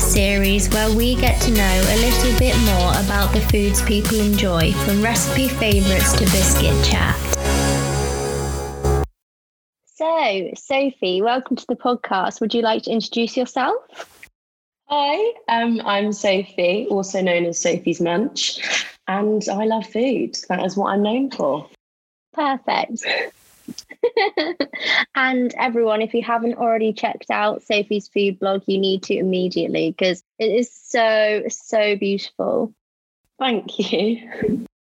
podcast series where we get to know a little bit more about the foods people enjoy, from recipe favourites to biscuit chat. So, Sophie, welcome to the podcast. Would you like to introduce yourself? Hi, um, I'm Sophie, also known as Sophie's Munch, and I love food. That is what I'm known for. Perfect. and everyone, if you haven't already checked out Sophie's food blog, you need to immediately because it is so, so beautiful. Thank you.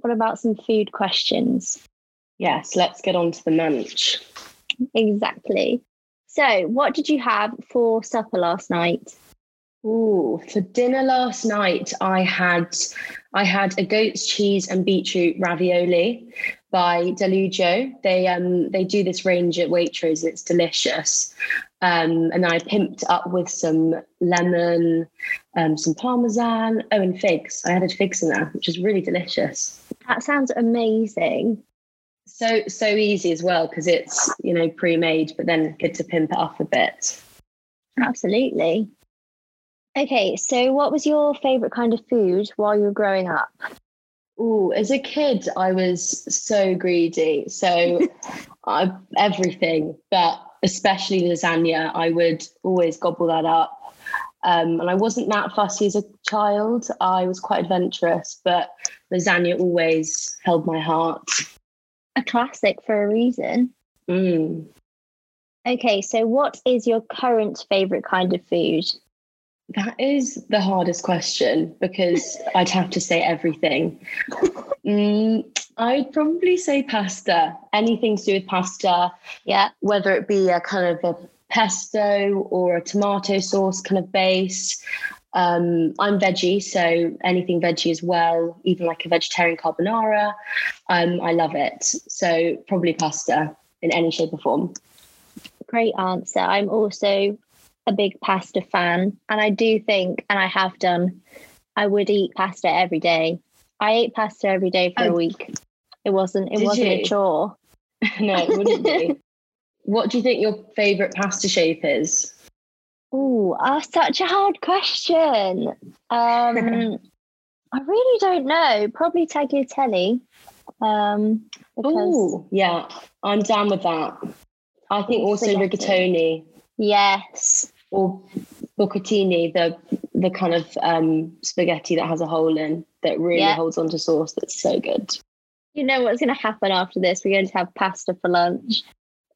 What about some food questions? Yes, let's get on to the munch. Exactly. So, what did you have for supper last night? Ooh, for dinner last night, I had I had a goat's cheese and beetroot ravioli by Delugio. They um they do this range at Waitrose. It's delicious. Um, and I pimped up with some lemon, um, some parmesan, oh, and figs. I added figs in there, which is really delicious. That sounds amazing. So so easy as well because it's you know pre-made, but then good to pimp it up a bit. Absolutely. Okay, so what was your favorite kind of food while you were growing up? Oh, as a kid, I was so greedy. So I, everything, but especially lasagna, I would always gobble that up. Um, and I wasn't that fussy as a child. I was quite adventurous, but lasagna always held my heart. A classic for a reason. Mm. Okay, so what is your current favorite kind of food? That is the hardest question because I'd have to say everything. Mm, I'd probably say pasta. Anything to do with pasta. Yeah. Whether it be a kind of a pesto or a tomato sauce kind of base. Um, I'm veggie, so anything veggie as well, even like a vegetarian carbonara. Um, I love it. So probably pasta in any shape or form. Great answer. I'm also a big pasta fan, and I do think, and I have done, I would eat pasta every day. I ate pasta every day for oh, a week. It wasn't. It wasn't you? a chore. no, it wouldn't be. What do you think your favorite pasta shape is? Oh, uh, such a hard question. Um, I really don't know. Probably tagliatelle. Um, oh, yeah, I'm down with that. I think also rigatoni. Yes. Or bucatini, the the kind of um, spaghetti that has a hole in that really yeah. holds onto sauce. That's so good. You know what's going to happen after this? We're going to have pasta for lunch.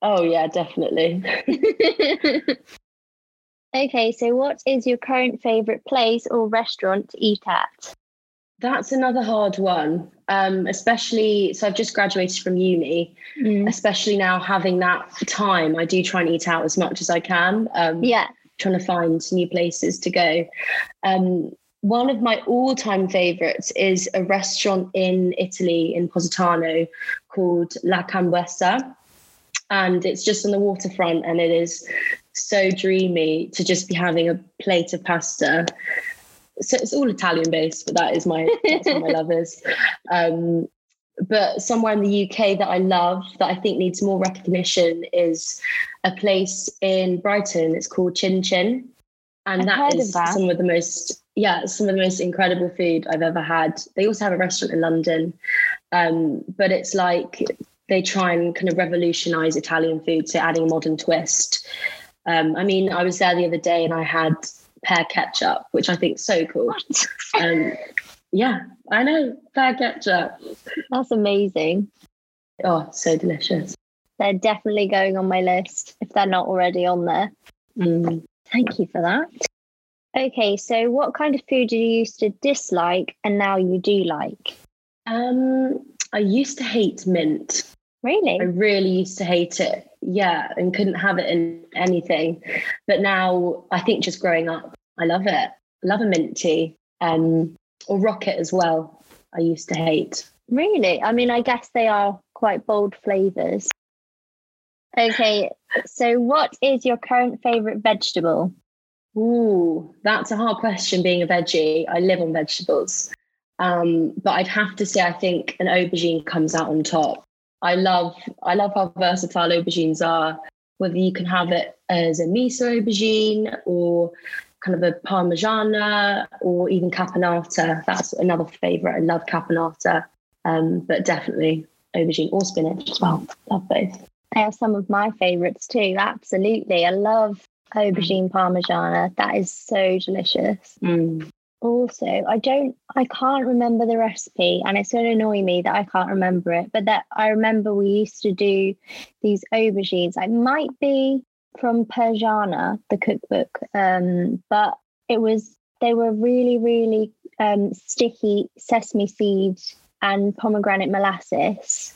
Oh yeah, definitely. okay, so what is your current favorite place or restaurant to eat at? That's another hard one, um, especially. So I've just graduated from uni, mm. especially now having that time. I do try and eat out as much as I can. Um, yeah, trying to find new places to go. Um, one of my all-time favorites is a restaurant in Italy in Positano called La Cambusa, and it's just on the waterfront, and it is so dreamy to just be having a plate of pasta so it's all Italian based, but that is my that's my love is. Um, but somewhere in the UK that I love that I think needs more recognition is a place in Brighton. It's called Cin Cin, and that is that. some of the most yeah some of the most incredible food I've ever had. They also have a restaurant in London, um, but it's like they try and kind of revolutionize Italian food, so adding a modern twist. Um, I mean, I was there the other day and I had pear ketchup, which I think is so cool. um, yeah, I know pear ketchup. That's amazing. Oh, so delicious. They're definitely going on my list if they're not already on there. Mm. Thank you for that. Okay, so what kind of food did you used to dislike and now you do like? Um, I used to hate mint. Really? I really used to hate it. Yeah, and couldn't have it in anything. But now I think just growing up, I love it. I love a mint tea. Um, or rocket as well. I used to hate. Really? I mean, I guess they are quite bold flavors. Okay, so what is your current favorite vegetable? Ooh, that's a hard question being a veggie. I live on vegetables. Um, but I'd have to say I think an aubergine comes out on top. I love I love how versatile aubergines are. whether you can have it as a miso aubergine or kind of a parmigiana or even caponata. That's another favorite. I love caponata, um, but definitely aubergine or spinach as well. Love both. They are some of my favorites too. Absolutely. I love aubergine parmigiana. That is so delicious. Mm. Also, I don't, I can't remember the recipe, and it's going to annoy me that I can't remember it. But that I remember we used to do these aubergines. I might be from Persiana, the cookbook, um, but it was they were really, really um, sticky sesame seeds and pomegranate molasses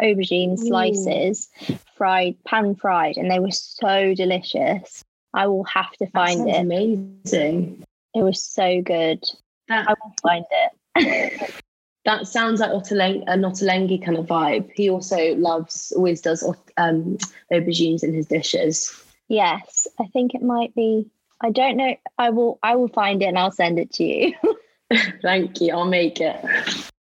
aubergine slices, Ooh. fried, pan fried, and they were so delicious. I will have to find it. Amazing. It was so good. That, I will find it. that sounds like Ottolenghi, a Ottolenghi kind of vibe. He also loves, always does um, aubergines in his dishes. Yes, I think it might be. I don't know. I will. I will find it and I'll send it to you. Thank you. I'll make it.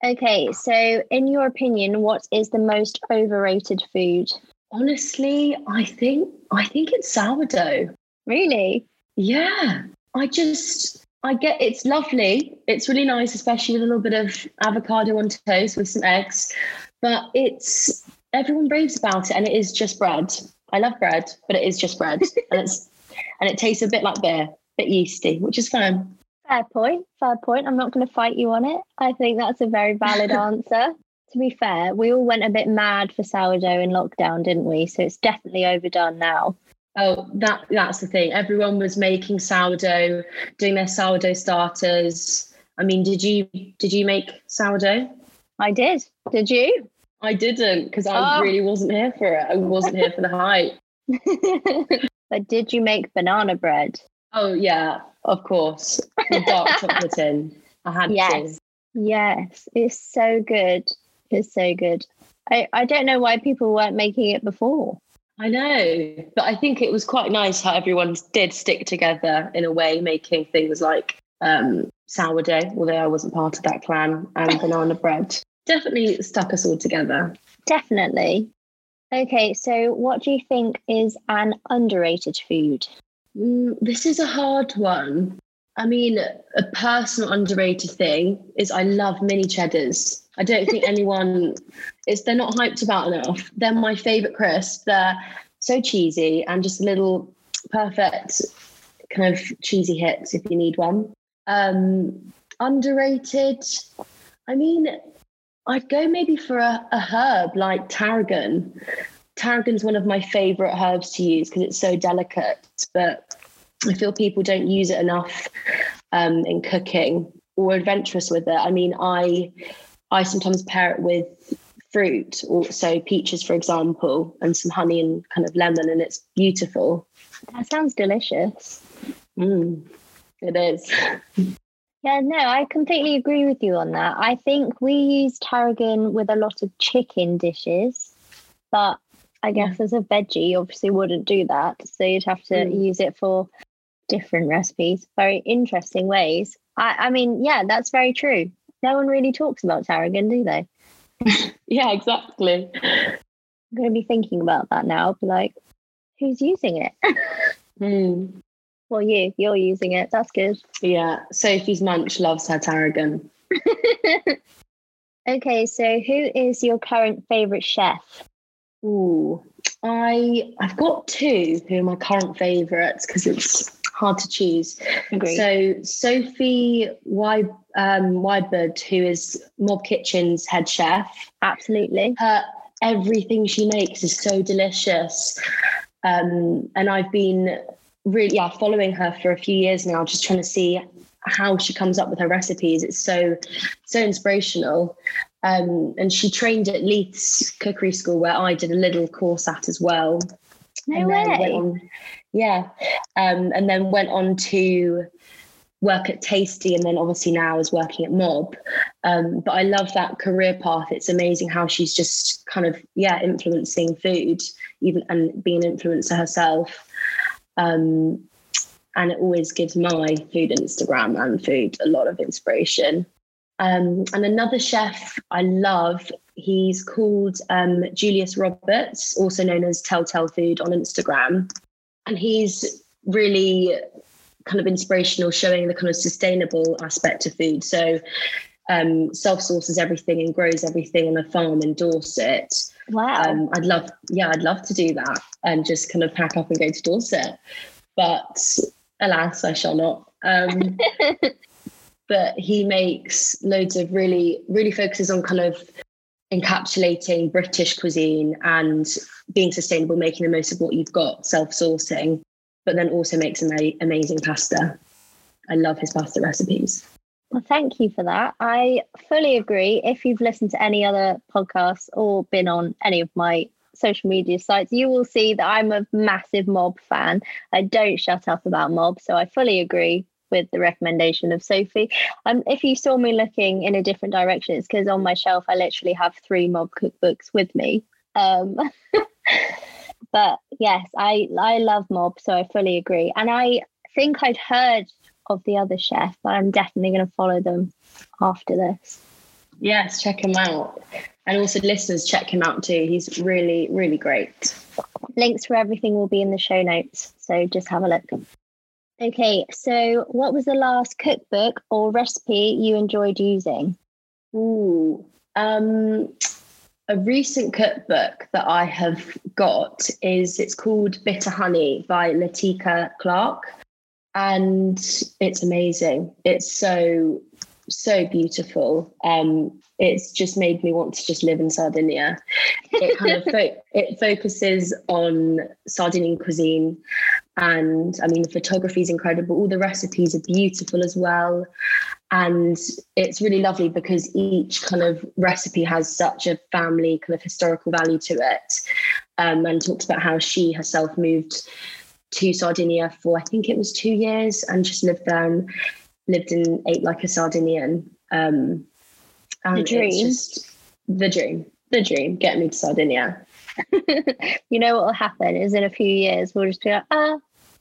Okay, so in your opinion, what is the most overrated food? Honestly, I think I think it's sourdough. Really? Yeah. I just I get it's lovely. It's really nice, especially with a little bit of avocado on toast with some eggs. But it's everyone raves about it and it is just bread. I love bread, but it is just bread. and it's and it tastes a bit like beer, a bit yeasty, which is fine. Fair point. Fair point. I'm not going to fight you on it. I think that's a very valid answer. To be fair, we all went a bit mad for sourdough in lockdown, didn't we? So it's definitely overdone now. Oh, that that's the thing. Everyone was making sourdough, doing their sourdough starters. I mean, did you did you make sourdough? I did. Did you? I didn't because I oh. really wasn't here for it. I wasn't here for the hype. but did you make banana bread? Oh yeah, of course. The dark chocolate in. I had yes. to. Yes, it's so good. It's so good. I, I don't know why people weren't making it before. I know, but I think it was quite nice how everyone did stick together in a way, making things like um, sourdough, although I wasn't part of that clan, and banana bread. Definitely stuck us all together. Definitely. Okay, so what do you think is an underrated food? Mm, this is a hard one. I mean, a personal underrated thing is I love mini cheddars. I don't think anyone is they're not hyped about enough. They're my favorite crisp. They're so cheesy and just a little perfect kind of cheesy hits if you need one. Um, underrated. I mean, I'd go maybe for a, a herb like tarragon tarragon's one of my favorite herbs to use because it's so delicate, but I feel people don't use it enough um, in cooking or adventurous with it. I mean, I I sometimes pair it with fruit, or so peaches, for example, and some honey and kind of lemon, and it's beautiful. That sounds delicious. Mm, it is. Yeah, no, I completely agree with you on that. I think we use tarragon with a lot of chicken dishes, but I guess yeah. as a veggie, you obviously wouldn't do that. So you'd have to mm. use it for different recipes, very interesting ways. I, I mean, yeah, that's very true. No one really talks about tarragon, do they? yeah, exactly. I'm going to be thinking about that now. Be like, who's using it? mm. Well, you, you're using it. That's good. Yeah, Sophie's Munch loves her tarragon. okay, so who is your current favorite chef? Ooh, I I've got two who are my current favourites because it's hard to choose. Agreed. So Sophie Wyburd, um, who is Mob Kitchen's head chef, absolutely. Her everything she makes is so delicious, um, and I've been really yeah following her for a few years now, just trying to see how she comes up with her recipes. It's so so inspirational. Um, and she trained at Leith's Cookery School, where I did a little course at as well. No way. On, yeah. Um, and then went on to work at Tasty and then obviously now is working at Mob. Um, but I love that career path. It's amazing how she's just kind of, yeah, influencing food, even and being an influencer herself. Um, and it always gives my food Instagram and food a lot of inspiration. Um, and another chef I love, He's called um, Julius Roberts, also known as Telltale Food on Instagram. And he's really kind of inspirational, showing the kind of sustainable aspect of food. So um, self sources everything and grows everything on a farm in Dorset. Wow. Um, I'd love, yeah, I'd love to do that and just kind of pack up and go to Dorset. But alas, I shall not. Um, but he makes loads of really, really focuses on kind of encapsulating British cuisine and being sustainable, making the most of what you've got, self sourcing, but then also makes ama- amazing pasta. I love his pasta recipes. Well, thank you for that. I fully agree. If you've listened to any other podcasts or been on any of my social media sites, you will see that I'm a massive mob fan. I don't shut up about mob. So I fully agree with the recommendation of Sophie. Um, if you saw me looking in a different direction, it's because on my shelf I literally have three mob cookbooks with me. Um, but yes, I I love mob, so I fully agree. And I think I'd heard of the other chef, but I'm definitely going to follow them after this. Yes, check him out. And also, listeners, check him out too. He's really, really great. Links for everything will be in the show notes. So just have a look. Okay, so what was the last cookbook or recipe you enjoyed using? Ooh, um, a recent cookbook that I have got is it's called Bitter Honey by Letitia Clark and it's amazing. It's so so beautiful. Um, it's just made me want to just live in Sardinia. It kind of fo- it focuses on Sardinian cuisine, and I mean the photography is incredible. All the recipes are beautiful as well, and it's really lovely because each kind of recipe has such a family kind of historical value to it, um, and talks about how she herself moved to Sardinia for I think it was two years and just lived there and lived and ate like a Sardinian. Um, The dream. The dream, the dream. Get me to Sardinia. you know what will happen is in a few years we'll just be like, ah,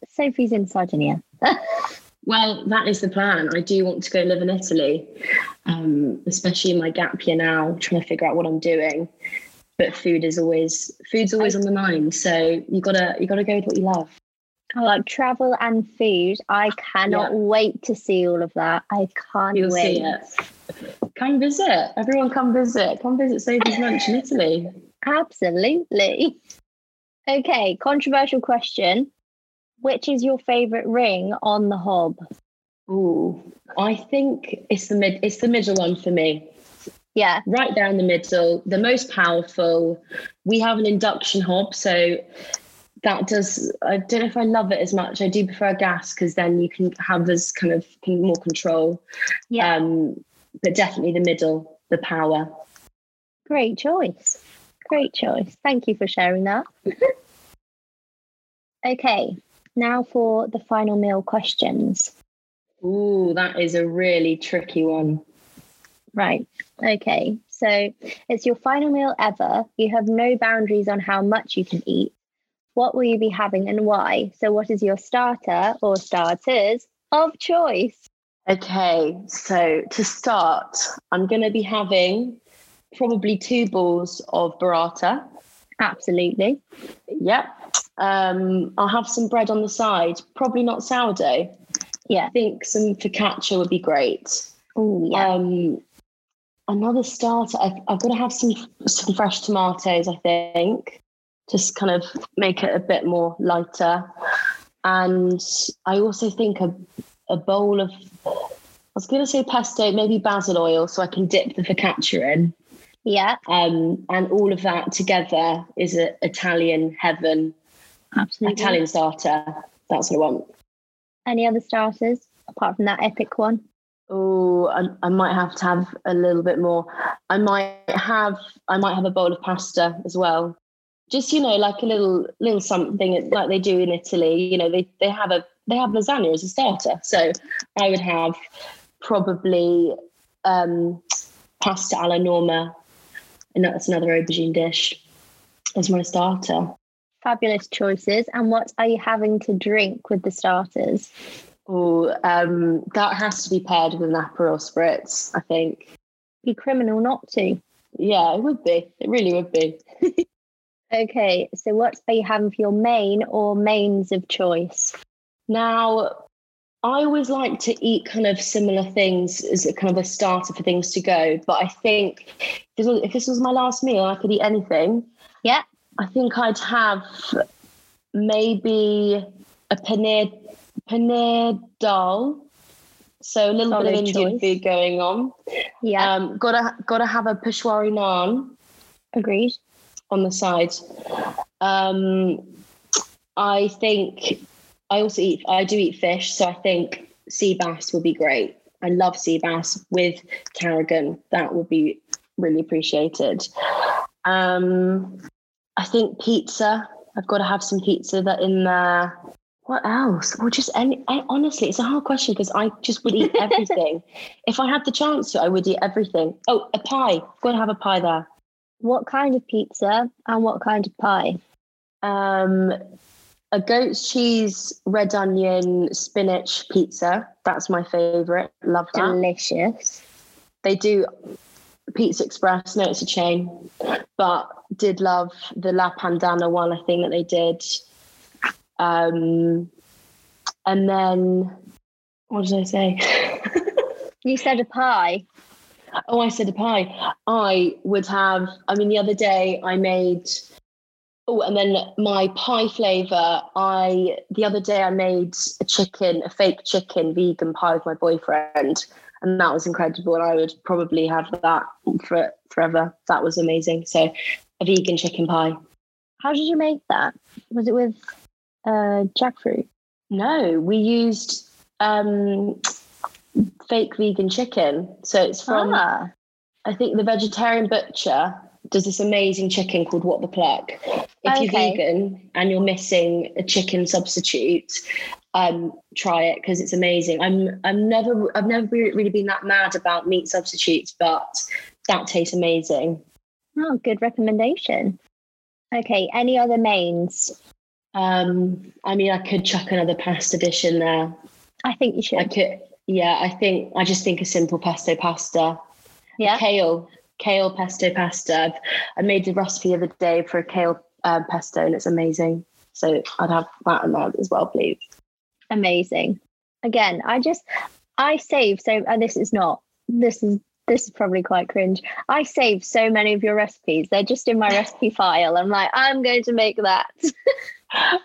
Sophie's in Sardinia. Well, that is the plan. I do want to go live in Italy, um, especially in my gap year now, trying to figure out what I'm doing. But food is always food's always on the mind. So you gotta you gotta go with what you love. I like travel and food. I cannot Yeah. wait to see all of that. I can't You'll wait. see it. Come visit. Everyone come visit. Come visit Sophie's Lunch in Italy. Absolutely. Okay, controversial question. Which is your favorite ring on the hob? Ooh, I think it's the mid it's the middle one for me. Yeah, Right down the middle, the most powerful. We have an induction hob, so that does I don't know if I love it as much. I do prefer gas because then you can have this kind of more control. yeah. Um, but definitely the middle, the power. Great choice. Great choice. Thank you for sharing that. okay, now for the final meal questions. Ooh, that is a really tricky one. Right. Okay. So it's your final meal ever. You have no boundaries on how much you can eat. What will you be having and why? So, what is your starter or starters of choice? Okay, so to start, I'm going to be having probably two balls of burrata. Absolutely. Yep. Um, I'll have some bread on the side, probably not sourdough. Yeah. I think some focaccia would be great. Oh, yeah. Um, another starter, I've, I've got to have some some fresh tomatoes. I think, just kind of make it a bit more lighter. And I also think a a bowl of I was going to say pesto, maybe basil oil, so I can dip the focaccia in. Yeah. Um, and all of that together is an Italian heaven, Absolutely. Italian starter. That's what I want. Any other starters apart from that epic one? Oh, I, I might have to have a little bit more. I might have, I might have a bowl of pasta as well. Just you know, like a little little something like they do in Italy. You know, they they have a they have lasagna as a starter. So I would have probably um, pasta alla norma, and that's another aubergine dish as my starter. Fabulous choices. And what are you having to drink with the starters? Oh, um, that has to be paired with an Aperol spritz. I think. Be criminal not to. Yeah, it would be. It really would be. Okay, so what are you having for your main or mains of choice? Now, I always like to eat kind of similar things as a kind of a starter for things to go. But I think if this was, if this was my last meal, I could eat anything. Yeah. I think I'd have maybe a paneer paneer dal. So a little Solid bit of Indian choice. food going on. Yeah, Um, gotta gotta have a peshwari naan agreed. on the side. Um, I think I also eat. I do eat fish, so I think sea bass would be great. I love sea bass with tarragon. That would be really appreciated. Um, I think pizza. I've got to have some pizza that in there. What else? Or just any? I, honestly, it's a hard question because I just would eat everything. if I had the chance to, I would eat everything. Oh, a pie. Got to have a pie there. What kind of pizza and what kind of pie? Um, a goat's cheese, red onion, spinach pizza. That's my favorite. Love that. Delicious. They do Pizza Express. No, it's a chain, but did love the La Padana one. I think that they did. Um, and then what did I say? You said a pie. Oh, I said a pie. I would have, I mean, the other day I made, oh, and then my pie flavor. I, the other day I made a chicken, a fake chicken vegan pie with my boyfriend. And that was incredible. And I would probably have that for forever. That was amazing. So a vegan chicken pie. How did you make that? Was it with uh, jackfruit? No, we used um, fake vegan chicken. So it's from, ah, I think the vegetarian butcher does this amazing chicken called What the Cluck. If you're vegan and you're missing a chicken substitute, um, try it because it's amazing. I'm I'm never I've never really been that mad about meat substitutes, but that tastes amazing. oh, good recommendation. Okay, any other mains? Um, I mean, I could chuck another pasta dish in there. I think you should. I could, yeah. I think I just think a simple pesto pasta. Yeah. kale kale pesto pasta I've, made the recipe the other day for a kale um, pesto and it's amazing so i'd have that in there as well please Amazing. Again, I just I save so and this is not this is this is probably quite cringe. I save so many of your recipes. They're just in my recipe file. I'm like, I'm going to make that.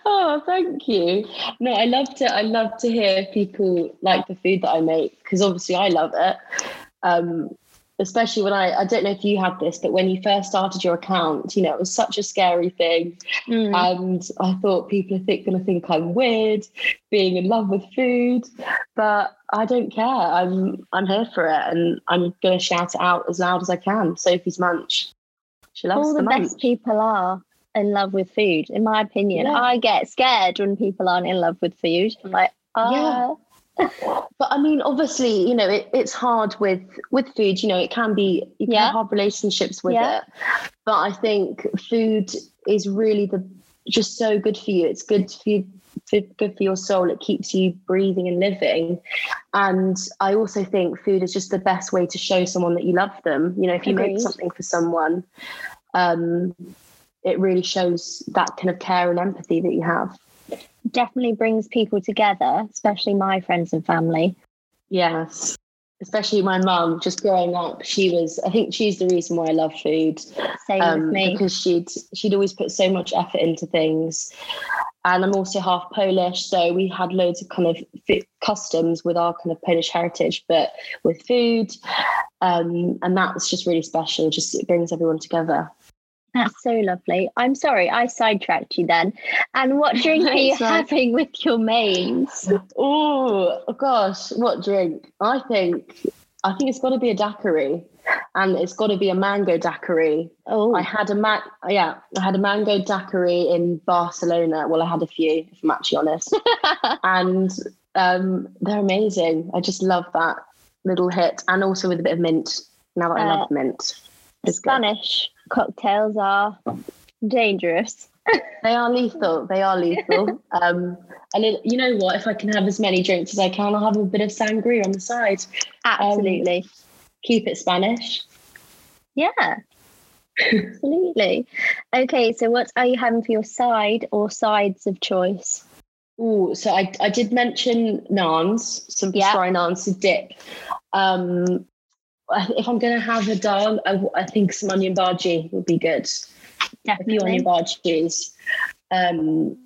oh thank you no i love to i love to hear people like the food that i make because obviously i love it um especially when I, I don't know if you had this, but when you first started your account, you know, it was such a scary thing. Mm. And I thought people are think, going to think I'm weird, being in love with food, but I don't care. I'm I'm here for it, and I'm going to shout it out as loud as I can. Sophie's Munch. She loves All the, the munch. best people are in love with food, in my opinion. Yeah. I get scared when people aren't in love with food. I'm like, ah, But I mean, obviously, you know, it, it's hard with with food. You know, it can be you can have hard relationships with Yeah. it. But I think food is really the just so good for you. It's good for you. Good good for your soul. It keeps you breathing and living. And I also think food is just the best way to show someone that you love them. You know, if you Agreed. make something for someone, um, it really shows that kind of care and empathy that you have. Definitely brings people together, especially my friends and family. Yes. Especially my mum, just growing up, she was, I think she's the reason why I love food. Same Um, with me. because she'd she'd always put so much effort into things. And I'm also half Polish, so we had loads of kind of customs with our kind of Polish heritage, but with food. Um, and that's just really special. Just it brings everyone together. That's so lovely. I'm sorry, I sidetracked you then. And what drink are you having with your mains? Oh gosh, what drink? I think I think it's got to be a daiquiri, and it's got to be a mango daiquiri. Oh, I had a ma- yeah, I had a mango daiquiri in Barcelona. Well, I had a few, if I'm actually honest, and um, they're amazing. I just love that little hit, and also with a bit of mint. Now that I Uh, love mint, it's good. Cocktails are dangerous. They are lethal. They are lethal. um, and it, you know what? If I can have as many drinks as I can, I'll have a bit of sangria on the side. Absolutely. Keep it Spanish. yeah. Absolutely. Okay, so what are you having for your side or sides of choice? Oh, so I, I did mention naans, some Yeah. peshwari naans to dip. Um, if I'm going to have a dal, I, I think some onion bhaji would be good. A few onion bhajis. Um,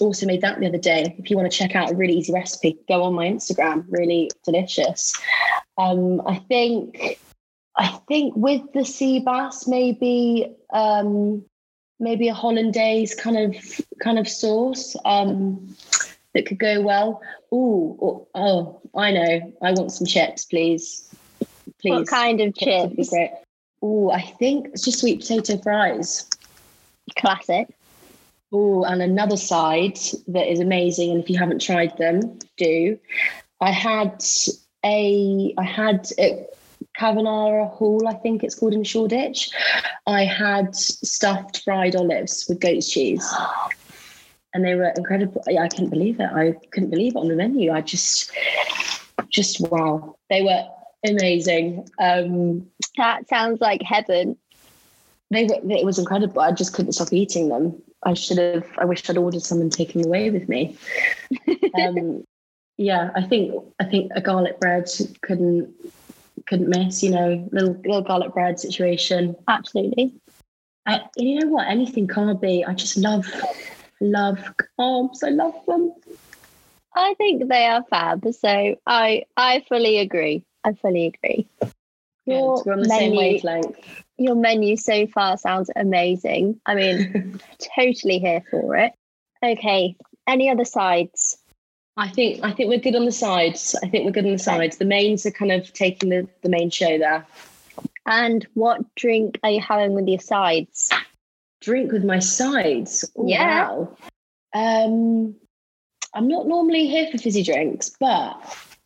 also made that the other day. If you want to check out a really easy recipe, go on my Instagram. Really delicious. Um, I think, I think with the sea bass, maybe, um, maybe a hollandaise kind of kind of sauce um, that could go well. Ooh, oh, oh, I know. I want some chips, please. Please. What kind of Chips would be chips? great. Oh, I think it's just sweet potato fries. Classic. Oh, and another side that is amazing, and if you haven't tried them, do. I had a I had a Cavanaugh Hall, I think it's called in Shoreditch. I had stuffed fried olives with goat's cheese. And they were incredible. Yeah, I couldn't believe it. I couldn't believe it on the menu. I just just wow. They were amazing. Um That sounds like heaven. they were it was incredible. I just couldn't stop eating them. I should have I wish I'd ordered some and taken them away with me. Um yeah, I think I think a garlic bread couldn't couldn't miss, you know, little little garlic bread situation. Absolutely. I, you know what? Anything carby. I just love love carbs. I love them. I think they are fab. So I I fully agree. I fully agree. Your Good. We're on the same menu, wavelength. your menu so far sounds amazing. I mean, totally here for it. Okay. Any other sides? I think I think we're good on the sides. I think we're good on the sides. The mains are kind of taking the, the main show there. And what drink are you having with your sides? Drink with my sides. Oh, Yeah. Wow. Um, I'm not normally here for fizzy drinks, but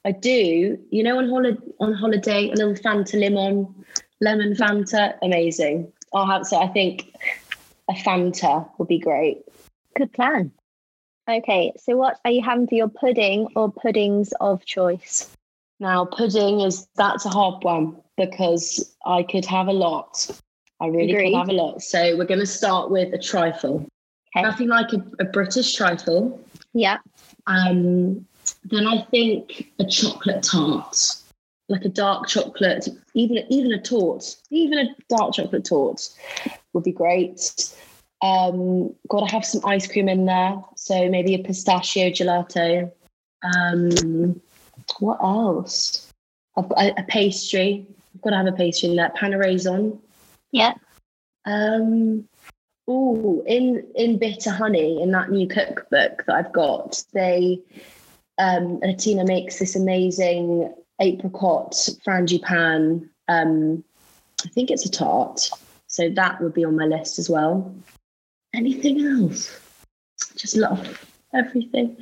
I do. You know, on holiday on holiday, a little Fanta lemon, lemon Fanta, amazing. I'll have so I think a Fanta would be great. Good plan. Okay. So what are you having for your pudding or puddings of choice? Now, pudding is that's a hard one because I could have a lot. I really Agreed. could have a lot. So we're going to start with a trifle. Okay. Nothing like a, a British trifle. Yeah. Um, then I think a chocolate tart, like a dark chocolate, even even a tort, even a dark chocolate tort would be great. Um, got to have some ice cream in there, so maybe a pistachio gelato. Um, what else? I've got a, a pastry. I've got to have a pastry in there. Panerazon. Yeah. Um, oh, in in Bitter Honey, in that new cookbook that I've got, they um, Tina makes this amazing apricot frangipane. Um, I think it's a tart, so that would be on my list as well. Anything else? Just love everything.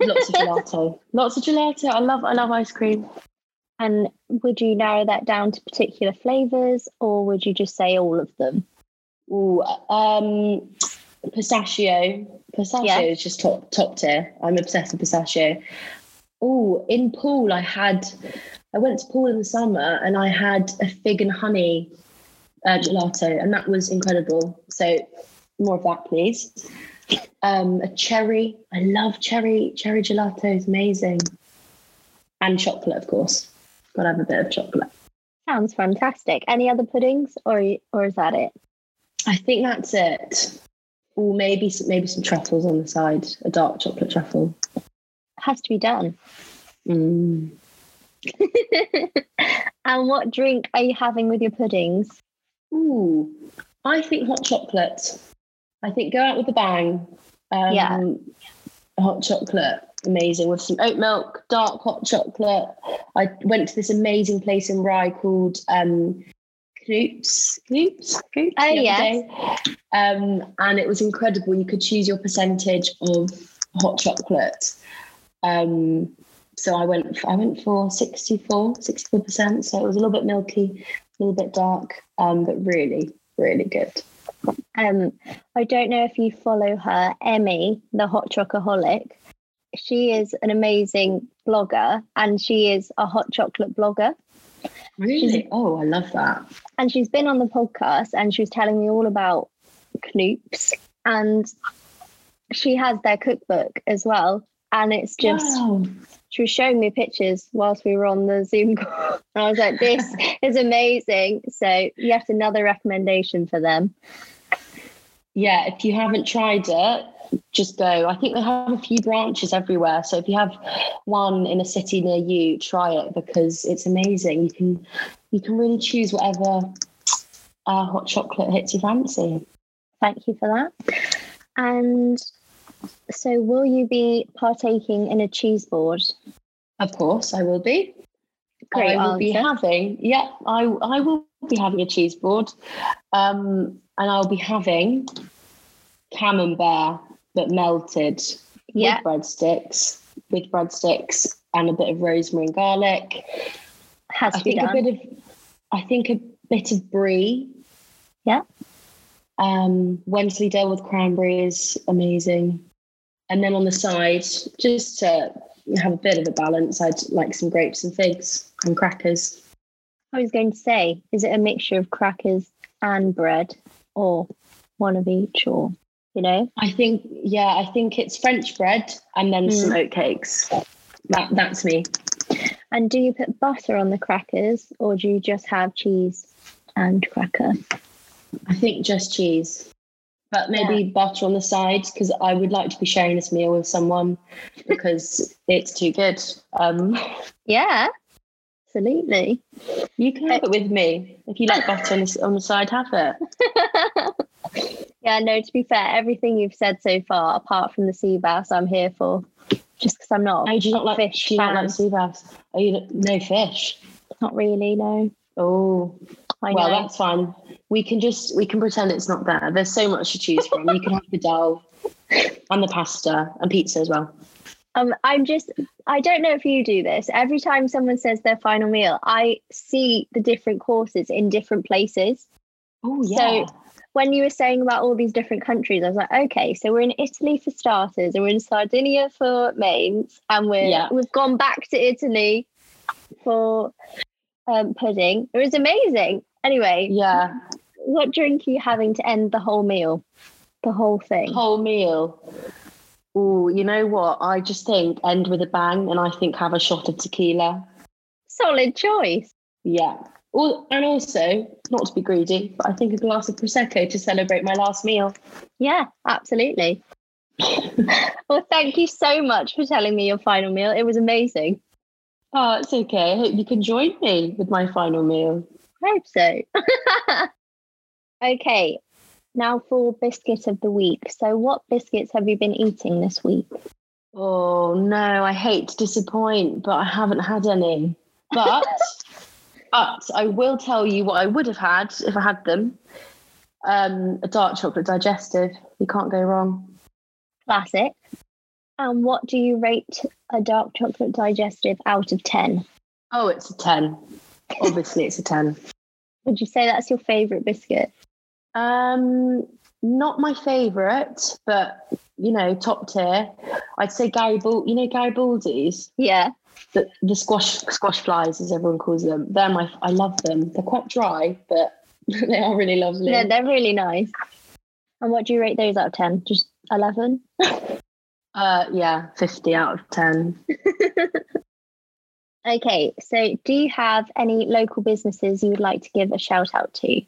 Lots of gelato. Lots of gelato. I love I love ice cream. And would you narrow that down to particular flavors or would you just say all of them? Ooh, um, pistachio. Pistachio Yeah. is just top top tier. I'm obsessed with pistachio. Oh, in pool, I had. I went to pool in the summer and I had a fig and honey uh, gelato, and that was incredible. So more of that, please. Um, a cherry. I love cherry. Cherry gelato is amazing. And chocolate, of course. Gotta have a bit of chocolate. Sounds fantastic. Any other puddings or or is that it? I think that's it. Or maybe some, maybe some truffles on the side, a dark chocolate truffle. Has to be done. Mm. and what drink are you having with your puddings? Ooh, I think hot chocolate. I think go out with a bang. Um, Yeah. Hot chocolate, amazing with some oat milk, dark hot chocolate. I went to this amazing place in Rye called um, Knoops. Knoops? Knoops Oh, yes. Um, and it was incredible. You could choose your percentage of hot chocolate. Um, so I went I went for 64, 64%. So it was a little bit milky, a little bit dark, um, but really, really good. Um, I don't know if you follow her, Emmy, the hot chocoholic. She is an amazing blogger and she is a hot chocolate blogger. Really? Oh, I love that. And she's been on the podcast and she was telling me all about Knoops. And she has their cookbook as well. And it's just, Wow. she was showing me pictures whilst we were on the Zoom call. And I was like, this is amazing. So, yet another recommendation for them. Yeah, if you haven't tried it, just go. I think they have a few branches everywhere. So if you have one in a city near you, try it because it's amazing. You can you can really choose whatever uh, hot chocolate hits your fancy. Thank you for that. And so, will you be partaking in a cheese board? Of course, I will be. Great I will be having. Yeah, I I will be having a cheese board, um, and I'll be having camembert but melted Yeah, with breadsticks, with breadsticks and a bit of rosemary and garlic. has I to be think a bit of, I think a bit of brie. Yeah. Um, Wensleydale with cranberry is amazing. And then on the side, just to have a bit of a balance, I'd like some grapes and figs and crackers. I was going to say, is it a mixture of crackers and bread, or one of each, or you know? I think, yeah, I think it's French bread and then some Mm. oatcakes. That that's me. And do you put butter on the crackers, or do you just have cheese and cracker? I think just cheese, but maybe butter on the side because I would like to be sharing this meal with someone because it's too good. Um, Yeah, absolutely. you can have it with me if you like butter on the, on the side. Have it. yeah, no, to be fair, everything you've said so far, apart from the sea bass, I'm here for. Just because I'm not Oh, do you not like fish Do you not like sea bass? Oh, you no fish. Not really, no. Oh, I well, know. that's fine. We can just we can pretend it's not there. There's so much to choose from. You can have the dal and the pasta and pizza as well. Um, I'm just, I don't know if you do this. Every time someone says their final meal, I see the different courses in different places. Oh yeah. So when you were saying about all these different countries, I was like, okay, so we're in Italy for starters, and we're in Sardinia for mains, and we're Yeah. we've gone back to Italy for um, pudding. It was amazing. Anyway, yeah. what drink are you having to end the whole meal? The whole thing. whole meal. Oh, you know what? I just think end with a bang, and I think have a shot of tequila. Solid choice. Yeah. Al- and also, not to be greedy, but I think a glass of prosecco to celebrate my last meal. Yeah, absolutely. well, thank you so much for telling me your final meal. It was amazing. Oh, it's okay. I hope you can join me with my final meal. I hope so. okay, now for biscuit of the week. So, what biscuits have you been eating this week? Oh no, I hate to disappoint, but I haven't had any. But but I will tell you what I would have had if I had them. Um, a dark chocolate digestive. You can't go wrong. Classic. And what do you rate a dark chocolate digestive out of 10? Oh, it's a 10. Obviously, it's a 10. Would you say that's your favourite biscuit? Um, not my favourite, but you know, top tier. I'd say Garibaldi. You know Garibaldi's, Yeah. the the squash squash flies, as everyone calls them. They're my. I love them. They're quite dry, but they are really lovely. No, they're really nice. And what do you rate those out of 10? Just 11? uh, yeah, fifty out of ten. Okay, so do you have any local businesses you would like to give a shout out to?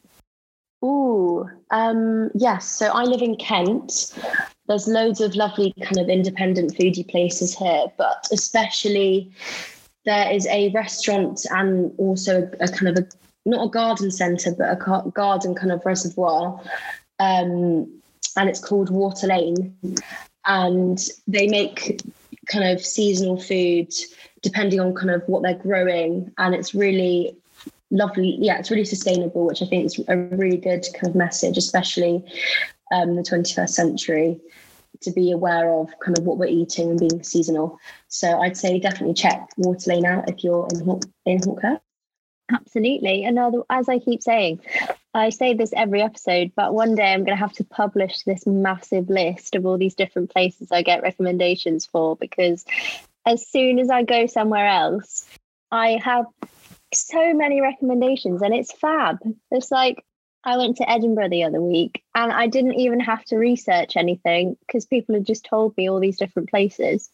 Ooh, um, yes. So I live in Kent. There's loads of lovely kind of independent foodie places here, but especially there is a restaurant and also a, kind of a not a garden centre, but a garden kind of reservoir, um, and it's called Water Lane, and they make kind of seasonal food depending on kind of what they're growing, and it's really lovely. Yeah, it's really sustainable, which I think is a really good kind of message, especially um, the 21st century, to be aware of kind of what we're eating and being seasonal. So I'd say definitely check Water Lane out if you're in Haw- in Hawker. Absolutely. And as I keep saying, I say this every episode, but one day I'm going to have to publish this massive list of all these different places I get recommendations for because as soon as I go somewhere else, I have so many recommendations and it's fab. It's like I went to Edinburgh the other week and I didn't even have to research anything because people had just told me all these different places.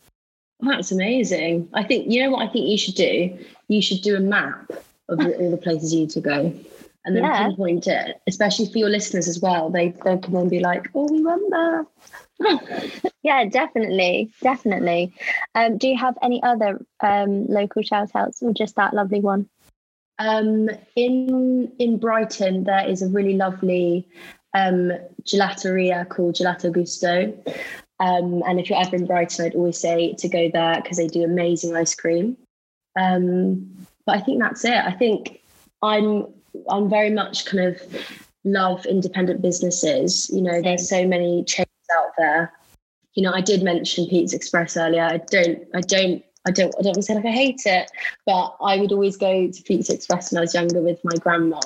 That's amazing. I think, you know what I think you should do? You should do a map of all the places you need to go and then yeah. pinpoint it, especially for your listeners as well. They, they can then be like, oh, we went there. yeah, definitely. Definitely. Um, do you have any other um, local shout outs or just that lovely one? Um, in in Brighton, there is a really lovely um, gelateria called Gelato Gusto. Um, and if you're ever in Brighton, I'd always say to go there because they do amazing ice cream. Um, but I think that's it. I think I'm I'm very much kind of love independent businesses. You know, there's so many chains out there. You know, I did mention Pizza Express earlier. I don't I don't I don't I don't want to say like I hate it, but I would always go to Pizza Express when I was younger with my grandma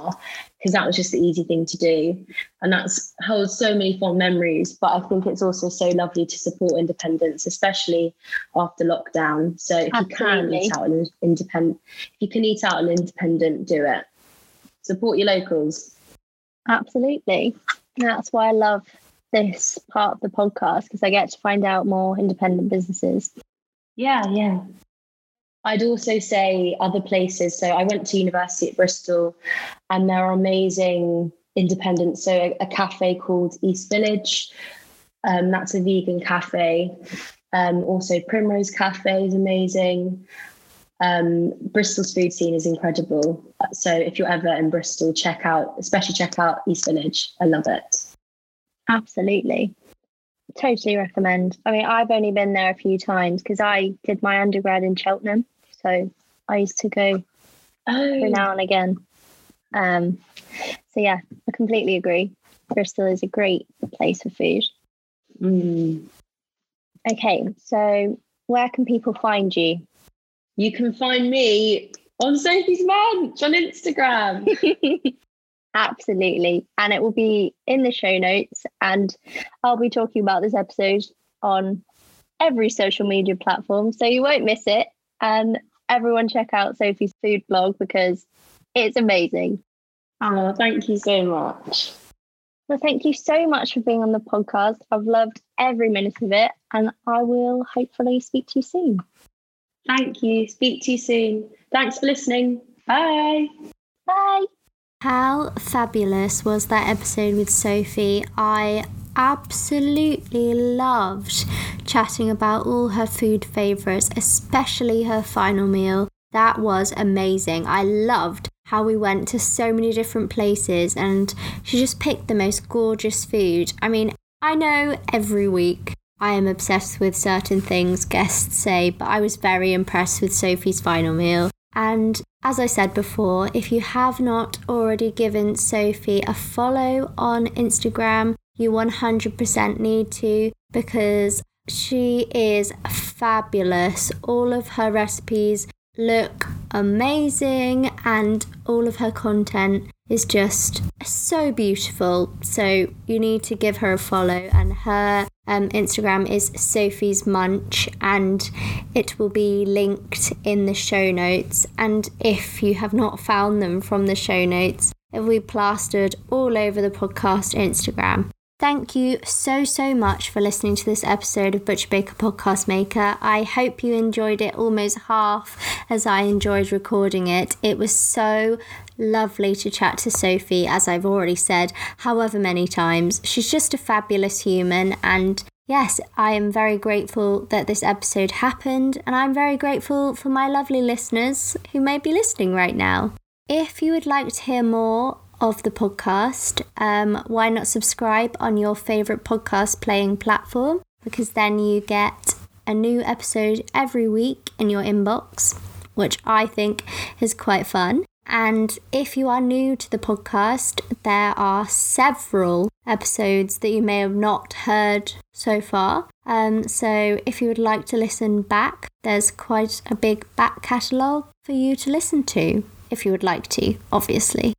because that was just the easy thing to do. And that's holds so many fond memories. But I think it's also so lovely to support independence, especially after lockdown. So if Absolutely. you can eat out an independent if you can eat out an independent, do it. Support your locals. Absolutely. That's why I love this part of the podcast because I get to find out more independent businesses. Yeah, yeah. I'd also say other places. So I went to university at Bristol, and there are amazing independent. So a, a cafe called East Village. Um, that's a vegan cafe. Um, also, Primrose Cafe is amazing. Um, Bristol's food scene is incredible. So if you're ever in Bristol, check out, especially check out East Village. I love it. Absolutely totally recommend. I mean, I've only been there a few times because I did my undergrad in Cheltenham, so I used to go oh. every now and again. Um, so yeah, I completely agree. Bristol is a great place for food. Mm. Okay, so where can people find you? You can find me on Sophie's Munch on Instagram. Absolutely. And it will be in the show notes. And I'll be talking about this episode on every social media platform. So you won't miss it. And everyone check out Sophie's food blog because it's amazing. Oh, thank you so much. Well, thank you so much for being on the podcast. I've loved every minute of it, and I will hopefully speak to you soon. Thank you. Speak to you soon. Thanks for listening. Bye. Bye. How fabulous was that episode with Sophie? I absolutely loved chatting about all her food favourites, especially her final meal. That was amazing. I loved how we went to so many different places and she just picked the most gorgeous food. I mean, I know every week I am obsessed with certain things guests say, but I was very impressed with Sophie's final meal. And as I said before, if you have not already given Sophie a follow on Instagram, you 100% need to because she is fabulous. All of her recipes look amazing and all of her content is just so beautiful. So you need to give her a follow and her um, Instagram is Sophie's Munch, and it will be linked in the show notes. And if you have not found them from the show notes, it will be plastered all over the podcast Instagram. Thank you so, so much for listening to this episode of Butcher Baker Podcast Maker. I hope you enjoyed it almost half as I enjoyed recording it. It was so lovely to chat to Sophie, as I've already said, however many times. She's just a fabulous human, and yes, I am very grateful that this episode happened, and I'm very grateful for my lovely listeners who may be listening right now. If you would like to hear more of the podcast, um, why not subscribe on your favourite podcast playing platform? Because then you get a new episode every week in your inbox, which I think is quite fun. And if you are new to the podcast, there are several episodes that you may have not heard so far. Um, so if you would like to listen back, there's quite a big back catalogue for you to listen to, if you would like to, obviously.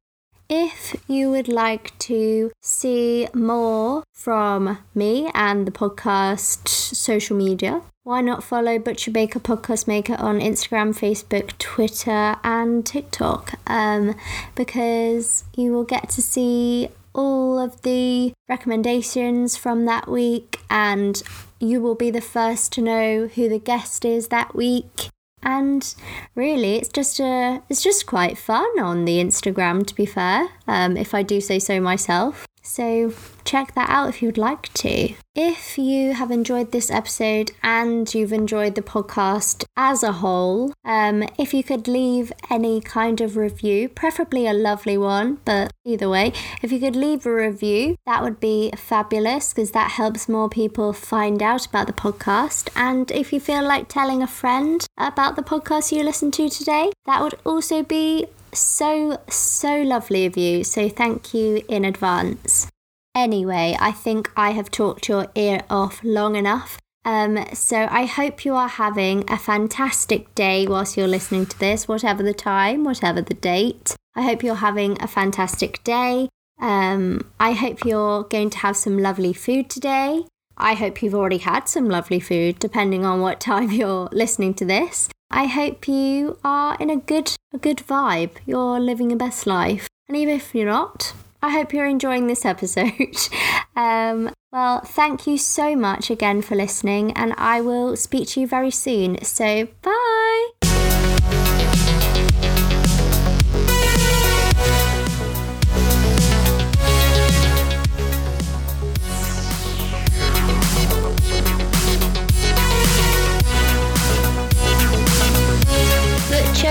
If you would like to see more from me and the podcast social media, why not follow Butcher Baker Podcast Maker on Instagram, Facebook, Twitter, and TikTok? Um, because you will get to see all of the recommendations from that week, and you will be the first to know who the guest is that week and really it's just a it's just quite fun on the instagram to be fair um, if i do say so myself so check that out if you'd like to. If you have enjoyed this episode and you've enjoyed the podcast as a whole, um, if you could leave any kind of review, preferably a lovely one, but either way, if you could leave a review, that would be fabulous because that helps more people find out about the podcast. And if you feel like telling a friend about the podcast you listened to today, that would also be so, so lovely of you. So thank you in advance. Anyway, I think I have talked your ear off long enough. Um, so I hope you are having a fantastic day whilst you're listening to this, whatever the time, whatever the date. I hope you're having a fantastic day. Um, I hope you're going to have some lovely food today. I hope you've already had some lovely food, depending on what time you're listening to this. I hope you are in a good a good vibe. You're living your best life. And even if you're not, I hope you're enjoying this episode. um, well, thank you so much again for listening, and I will speak to you very soon. So, bye.